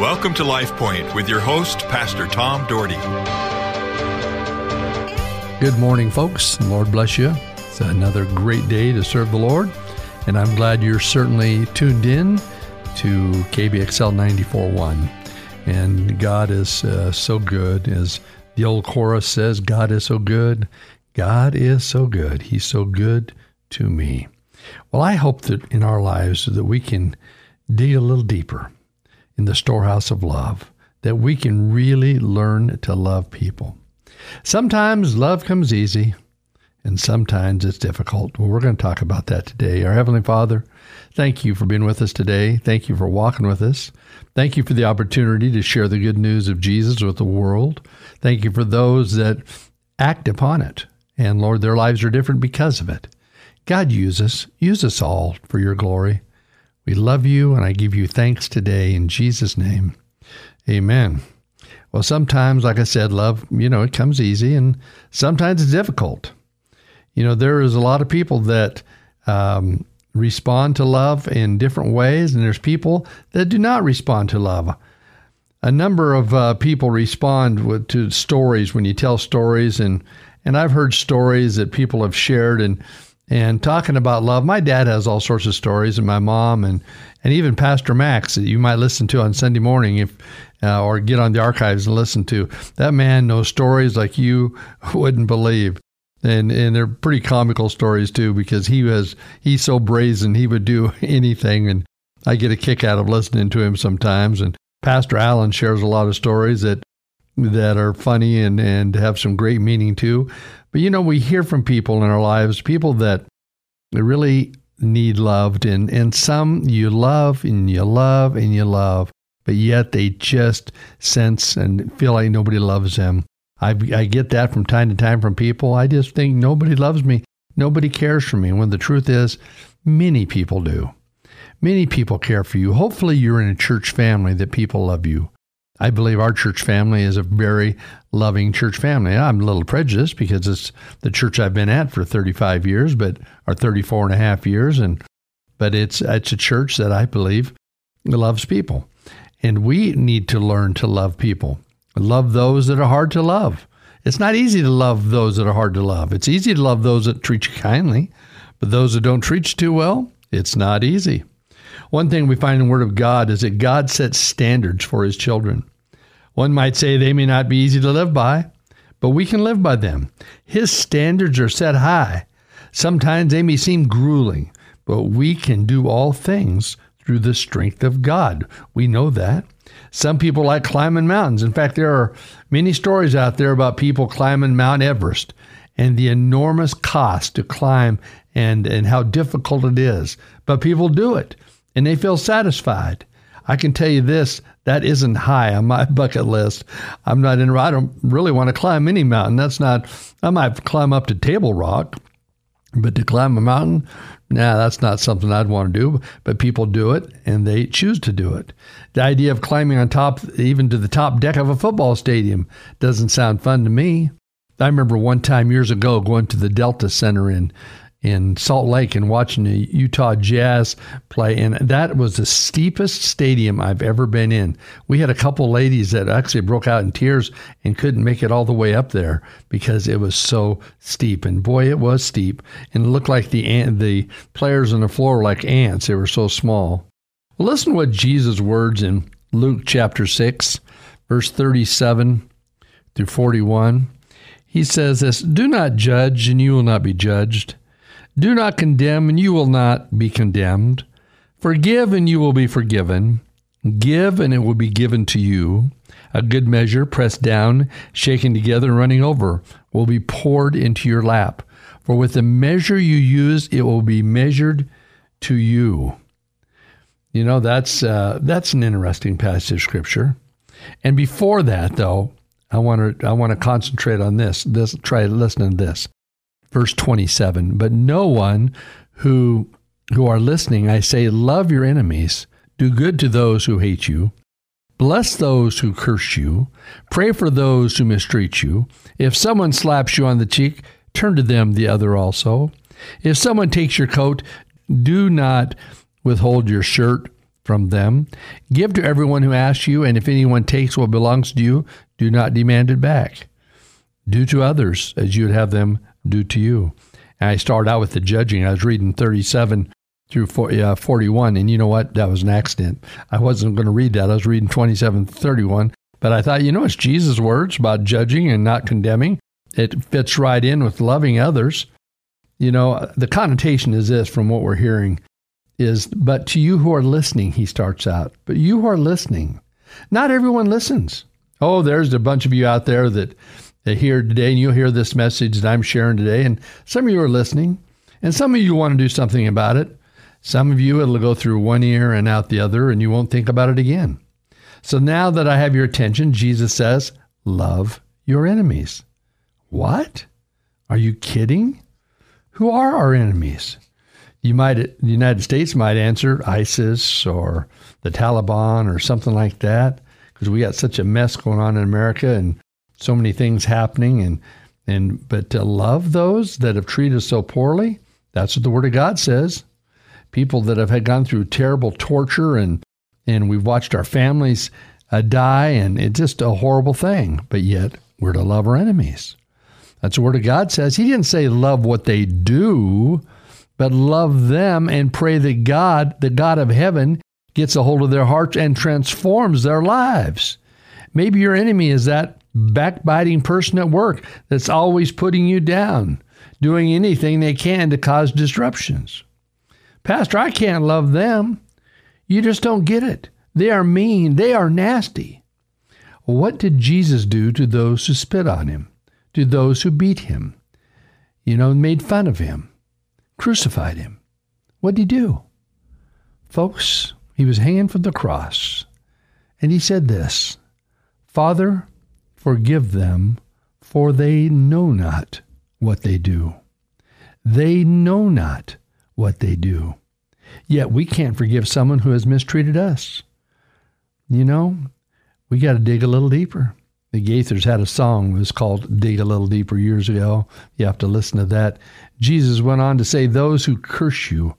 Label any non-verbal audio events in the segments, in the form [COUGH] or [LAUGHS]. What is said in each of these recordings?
Welcome to Life Point with your host, Pastor Tom Dougherty. Good morning, folks. Lord bless you. It's another great day to serve the Lord, and I'm glad you're certainly tuned in to KBXL 94.1. And God is uh, so good, as the old chorus says, God is so good. God is so good. He's so good to me. Well, I hope that in our lives that we can dig a little deeper in the storehouse of love, that we can really learn to love people. Sometimes love comes easy, and sometimes it's difficult. Well, we're going to talk about that today. Our Heavenly Father, thank you for being with us today. Thank you for walking with us. Thank you for the opportunity to share the good news of Jesus with the world. Thank you for those that act upon it. And Lord, their lives are different because of it. God, use us. Use us all for your glory. We love you, and I give you thanks today in Jesus' name. Amen. Well, sometimes, like I said, love, you know, it comes easy, and sometimes it's difficult. You know, there is a lot of people that um, respond to love in different ways, and there's people that do not respond to love. A number of uh, people respond with, to stories when you tell stories, and and I've heard stories that people have shared, and and talking about love, my dad has all sorts of stories, and my mom, and and even Pastor Max that you might listen to on Sunday morning if uh, or get on the archives and listen to. That man knows stories like you [LAUGHS] wouldn't believe. And and they're pretty comical stories too because he was he's so brazen he would do [LAUGHS] anything and I get a kick out of listening to him sometimes and Pastor Allen shares a lot of stories that that are funny and, and have some great meaning too. But you know, we hear from people in our lives, people that really need loved, and, and some you love and you love and you love, but yet they just sense and feel like nobody loves them. I, I get that from time to time from people. I just think nobody loves me, nobody cares for me. When the truth is, many people do. Many people care for you. Hopefully, you're in a church family that people love you. I believe our church family is a very loving church family. I'm a little prejudiced because it's the church I've been at for 35 years, but or 34 and a half years and but it's it's a church that I believe loves people. And we need to learn to love people. Love those that are hard to love. It's not easy to love those that are hard to love. It's easy to love those that treat you kindly, but those that don't treat you too well, it's not easy. One thing we find in the Word of God is that God sets standards for His children. One might say they may not be easy to live by, but we can live by them. His standards are set high. Sometimes they may seem grueling, but we can do all things through the strength of God. We know that. Some people like climbing mountains. In fact, there are many stories out there about people climbing Mount Everest and the enormous cost to climb and, and how difficult it is. But people do it and they feel satisfied. I can tell you this that isn't high on my [LAUGHS] bucket list. I'm not in, I don't really want to climb any mountain. That's not, I might climb up to Table Rock, but to climb a mountain, nah, that's not something I'd want to do. But people do it and they choose to do it. The idea of climbing on top, even to the top deck of a football stadium, doesn't sound fun to me. I remember one time years ago going to the Delta Center in in Salt Lake and watching the Utah Jazz play. And that was the steepest stadium I've ever been in. We had a couple ladies that actually broke out in tears and couldn't make it all the way up there because it was so steep. And boy, it was steep. And it looked like the the players on the floor were like ants. They were so small. Well, listen to what Jesus' words in Luke chapter 6, verse 37 through 41. He says this Do not judge, and you will not be judged. Do not condemn, and you will not be condemned. Forgive, and you will be forgiven. Give, and it will be given to you. A good measure, pressed down, shaken together, and running over, will be poured into your lap. For with the measure you use, it will be measured to you. You know that's uh, that's an interesting passage of scripture. And before that, though, I want to I want to concentrate on this. This try listening to this verse 27 but no one who who are listening i say love your enemies do good to those who hate you bless those who curse you pray for those who mistreat you if someone slaps you on the cheek turn to them the other also if someone takes your coat do not withhold your shirt from them. Give to everyone who asks you, and if anyone takes what belongs to you, do not demand it back. Do to others as you would have them do to you. And I started out with the judging. I was reading 37 through uh, 41, and you know what? That was an accident. I wasn't going to read that. I was reading 27 31, but I thought, you know, it's Jesus' words about judging and not condemning. It fits right in with loving others. You know, the connotation is this from what we're hearing is, but to you who are listening, he starts out, but you who are listening, not everyone listens. Oh, there's a bunch of you out there that, that hear today, and you'll hear this message that I'm sharing today, and some of you are listening, and some of you want to do something about it. Some of you, it'll go through one ear and out the other, and you won't think about it again. So now that I have your attention, Jesus says, Love your enemies. What? Are you kidding? Who are our enemies? You might, the United States might answer ISIS or the Taliban or something like that, because we got such a mess going on in America and so many things happening. And, and but to love those that have treated us so poorly, that's what the Word of God says. People that have had gone through terrible torture and and we've watched our families uh, die, and it's just a horrible thing. But yet we're to love our enemies. That's the Word of God says. He didn't say love what they do, but love them and pray that God, the God of heaven, gets a hold of their hearts and transforms their lives. Maybe your enemy is that backbiting person at work that's always putting you down, doing anything they can to cause disruptions. Pastor, I can't love them. You just don't get it. They are mean, they are nasty. What did Jesus do to those who spit on him, to those who beat him, you know, made fun of him, crucified him? What did he do? Folks, he was hanging from the cross, and he said this Father, forgive them, for they know not what they do. They know not what they do. Yet we can't forgive someone who has mistreated us. You know, we got to dig a little deeper. The Gaithers had a song, it was called Dig a Little Deeper years ago. You have to listen to that. Jesus went on to say, Those who curse you,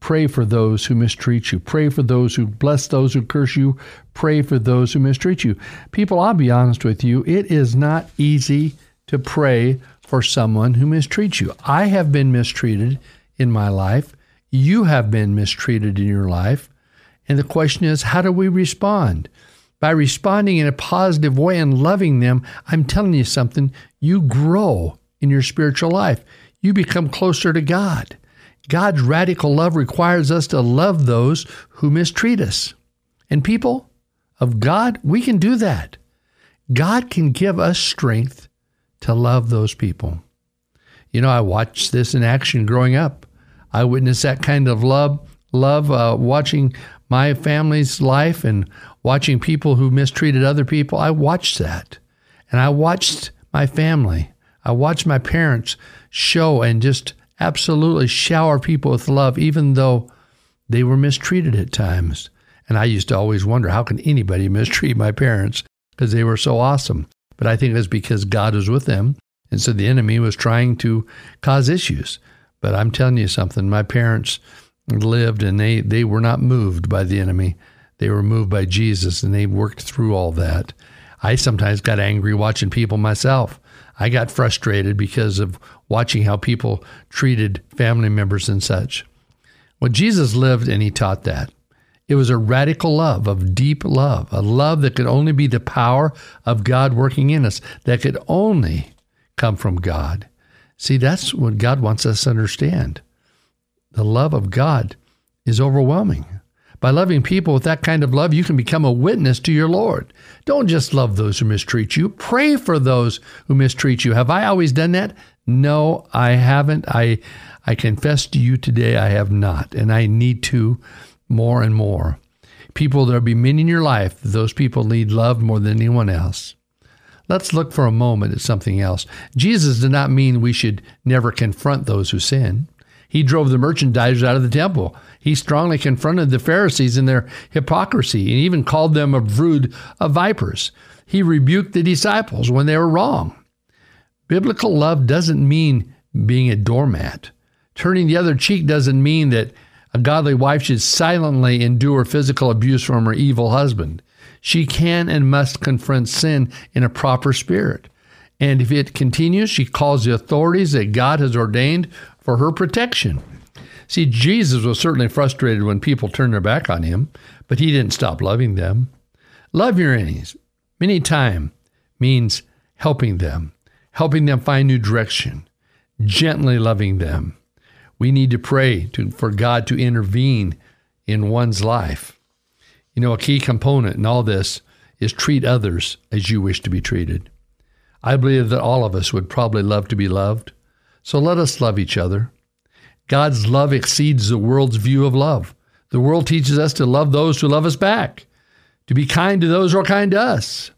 pray for those who mistreat you. Pray for those who bless those who curse you. Pray for those who mistreat you. People, I'll be honest with you, it is not easy to pray for someone who mistreats you. I have been mistreated in my life. You have been mistreated in your life. And the question is, how do we respond? By responding in a positive way and loving them, I'm telling you something, you grow in your spiritual life. You become closer to God. God's radical love requires us to love those who mistreat us. And people of God, we can do that. God can give us strength to love those people. You know, I watched this in action growing up. I witnessed that kind of love, love uh, watching my family's life and watching people who mistreated other people. I watched that. And I watched my family. I watched my parents show and just absolutely shower people with love, even though they were mistreated at times. And I used to always wonder how can anybody [LAUGHS] mistreat my parents because they were so awesome. But I think it was because God was with them. And so the enemy was trying to cause issues. But I'm telling you something, my parents lived and they, they were not moved by the enemy. They were moved by Jesus and they worked through all that. I sometimes got angry watching people myself. I got frustrated because of watching how people treated family members and such. Well, Jesus lived and he taught that. It was a radical love, of deep love, a love that could only be the power of God working in us, that could only come from God. See, that's what God wants us to understand. The love of God is overwhelming. By loving people with that kind of love, you can become a witness to your Lord. Don't just love those who mistreat you, pray for those who mistreat you. Have I always done that? No, I haven't. I I confess to you today I have not, and I need to more and more. People there'll be many in your life, those people need love more than anyone else. Let's look for a moment at something else. Jesus did not mean we should never confront those who sin. He drove the merchandisers out of the temple. He strongly confronted the Pharisees in their hypocrisy and even called them a brood of vipers. He rebuked the disciples when they were wrong. Biblical love doesn't mean being a doormat. Turning the other cheek doesn't mean that A godly wife should silently endure physical abuse from her evil husband. She can and must confront sin in a proper spirit. And if it continues, she calls the authorities that God has ordained for her protection. See, Jesus was certainly frustrated when people turned their back on him, but he didn't stop loving them. Love your enemies. Many time means helping them, helping them find new direction, gently loving them. We need to pray to, for God to intervene in one's life. You know, a key component in all this is treat others as you wish to be treated. I believe that all of us would probably love to be loved. So let us love each other. God's love exceeds the world's view of love. The world teaches us to love those who love us back, to be kind to those who are kind to us.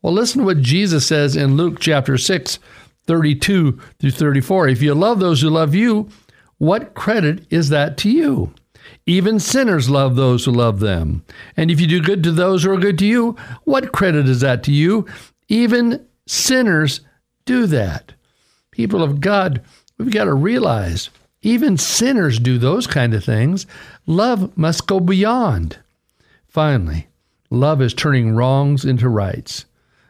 Well, listen to what Jesus says in Luke chapter 6, 32 through 34. If you love those who love you, what credit is that to you? Even sinners love those who love them. And if you do good to those who are good to you, what credit is that to you? Even sinners do that. People of God, we've got to realize even sinners do those kind of things. Love must go beyond. Finally, love is turning wrongs into rights.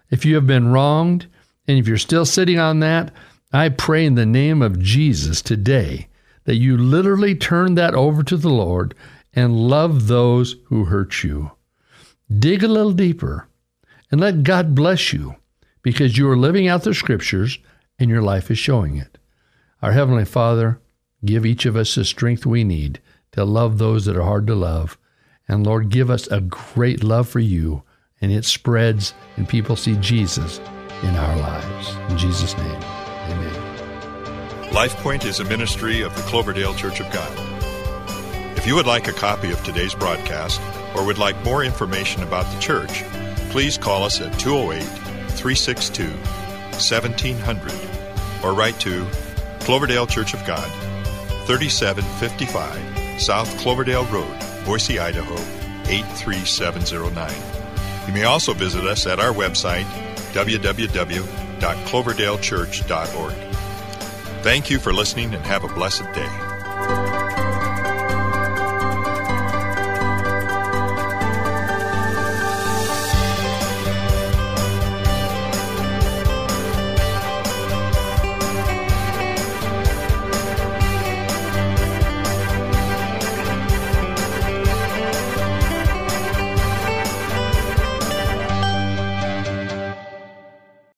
If you have been wronged, and if you're still sitting on that, I pray in the name of Jesus today that you literally turn that over to the Lord and love those who hurt you. Dig a little deeper and let God bless you because you are living out the scriptures and your life is showing it. Our Heavenly Father, Give each of us the strength we need to love those that are hard to love. And Lord, give us a great love for you, and it spreads, and people see Jesus in our lives. In Jesus' name, amen. LifePoint is a ministry of the Cloverdale Church of God. If you would like a copy of today's broadcast or would like more information about the church, please call us at 208 362 1700 or write to Cloverdale Church of God. 3755 South Cloverdale Road, Boise, Idaho 83709. You may also visit us at our website www.cloverdalechurch.org. Thank you for listening and have a blessed day.